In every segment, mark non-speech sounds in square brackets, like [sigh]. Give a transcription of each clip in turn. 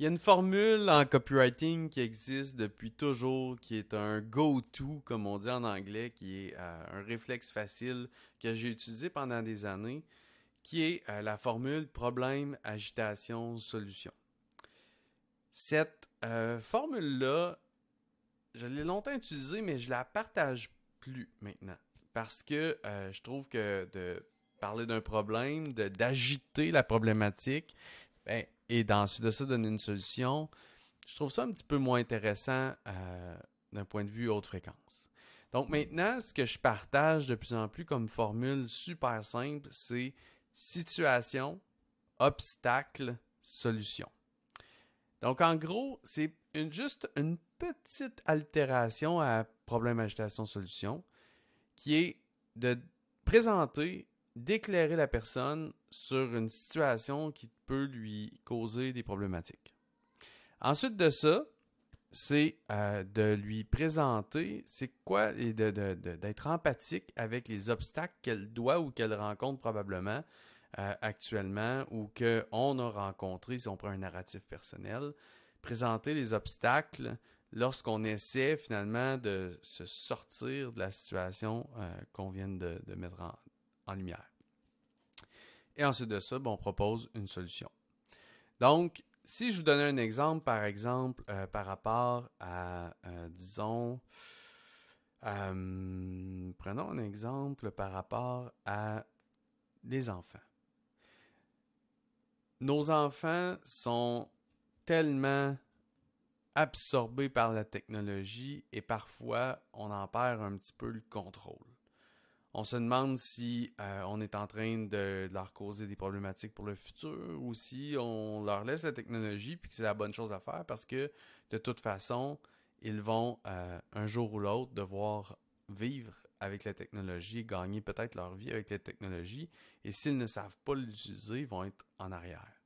Il y a une formule en copywriting qui existe depuis toujours, qui est un go-to, comme on dit en anglais, qui est euh, un réflexe facile que j'ai utilisé pendant des années, qui est euh, la formule problème, agitation, solution. Cette euh, formule-là, je l'ai longtemps utilisée, mais je la partage plus maintenant. Parce que je trouve que de parler d'un problème, d'agiter la problématique, ben, et ensuite de ça donner une solution, je trouve ça un petit peu moins intéressant euh, d'un point de vue haute fréquence. Donc maintenant, ce que je partage de plus en plus comme formule super simple, c'est situation, obstacle, solution. Donc en gros, c'est juste une petite altération à problème, agitation, solution qui est de présenter d'éclairer la personne sur une situation qui peut lui causer des problématiques. Ensuite de ça, c'est euh, de lui présenter c'est quoi et d'être empathique avec les obstacles qu'elle doit ou qu'elle rencontre probablement euh, actuellement ou qu'on a rencontré si on prend un narratif personnel. Présenter les obstacles lorsqu'on essaie finalement de se sortir de la situation euh, qu'on vient de, mettre en lumière. Et ensuite de ça, ben, on propose une solution. Donc, si je vous donnais un exemple, par exemple, euh, par rapport à, euh, disons, euh, prenons un exemple par rapport à les enfants. Nos enfants sont tellement absorbés par la technologie et parfois on en perd un petit peu le contrôle on se demande si euh, on est en train de, leur causer des problématiques pour le futur ou si on leur laisse la technologie puis que c'est la bonne chose à faire parce que de toute façon, ils vont euh, un jour ou l'autre devoir vivre avec la technologie, gagner peut-être leur vie avec la technologie et s'ils ne savent pas l'utiliser, ils vont être en arrière.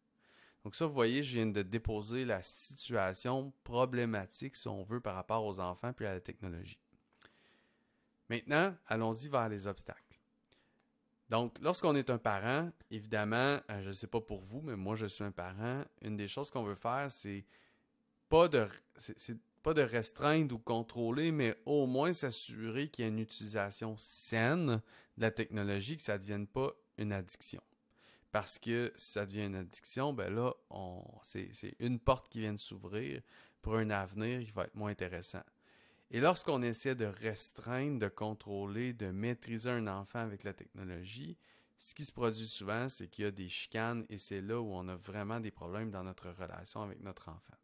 Donc ça, vous voyez, je viens de déposer la situation problématique, si on veut, par rapport aux enfants puis à la technologie. Maintenant, allons-y vers les obstacles. Donc, lorsqu'on est un parent, évidemment, euh, je ne sais pas pour vous, mais moi, je suis un parent. Une des choses qu'on veut faire, c'est pas de, pas de restreindre ou contrôler, mais au moins s'assurer qu'il y a une utilisation saine de la technologie, que ça ne devienne pas une addiction. Parce que si ça devient une addiction, ben là, c'est une porte qui vient de s'ouvrir pour un avenir qui va être moins intéressant. Et lorsqu'on essaie de restreindre, de contrôler, de maîtriser un enfant avec la technologie, ce qui se produit souvent, c'est qu'il y a des chicanes et c'est là où on a vraiment des problèmes dans notre relation avec notre enfant.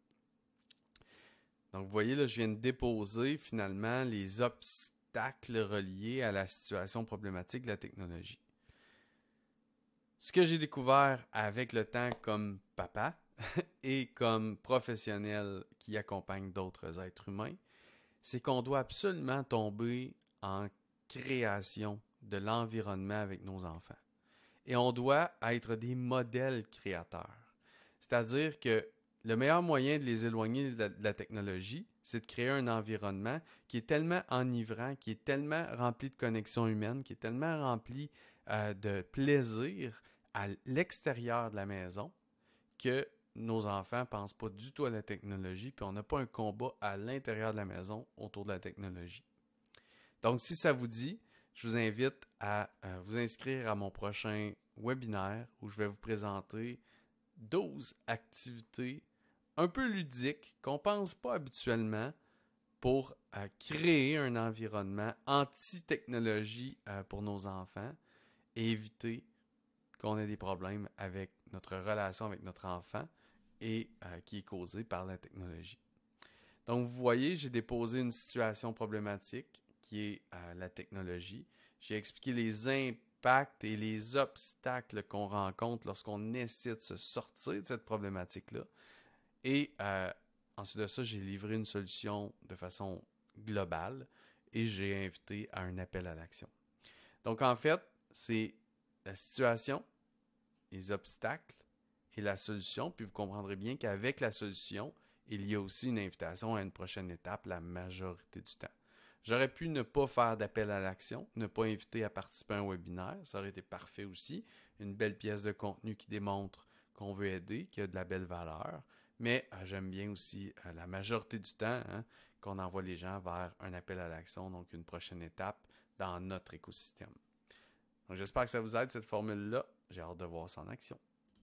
Donc, vous voyez, là, je viens de déposer finalement les obstacles reliés à la situation problématique de la technologie. Ce que j'ai découvert avec le temps comme papa [laughs] et comme professionnel qui accompagne d'autres êtres humains, c'est qu'on doit absolument tomber en création de l'environnement avec nos enfants. Et on doit être des modèles créateurs. C'est-à-dire que le meilleur moyen de les éloigner de la, technologie, c'est de créer un environnement qui est tellement enivrant, qui est tellement rempli de connexions humaines, qui est tellement rempli euh, de plaisir à l'extérieur de la maison que nos enfants ne pensent pas du tout à la technologie, puis on n'a pas un combat à l'intérieur de la maison autour de la technologie. Donc, si ça vous dit, je vous invite à euh, vous inscrire à mon prochain webinaire où je vais vous présenter 12 activités un peu ludiques qu'on ne pense pas habituellement pour euh, créer un environnement anti-technologie euh, pour nos enfants et éviter qu'on ait des problèmes avec notre relation avec notre enfant et euh, qui est causée par la technologie. Donc, vous voyez, j'ai déposé une situation problématique qui est euh, la technologie. J'ai expliqué les impacts et les obstacles qu'on rencontre lorsqu'on essaie de se sortir de cette problématique-là. Et euh, ensuite de ça, j'ai livré une solution de façon globale et j'ai invité à un appel à l'action. Donc, en fait, c'est la situation, les obstacles, et la solution, puis vous comprendrez bien qu'avec la solution, il y a aussi une invitation à une prochaine étape la majorité du temps. J'aurais pu ne pas faire d'appel à l'action, ne pas inviter à participer à un webinaire, ça aurait été parfait aussi, une belle pièce de contenu qui démontre qu'on veut aider, qu'il y a de la belle valeur, Mais euh, j'aime bien aussi euh, la majorité du temps hein, qu'on envoie les gens vers un appel à l'action, donc une prochaine étape dans notre écosystème. J'espère que ça vous aide cette formule-là. J'ai hâte de voir ça en action.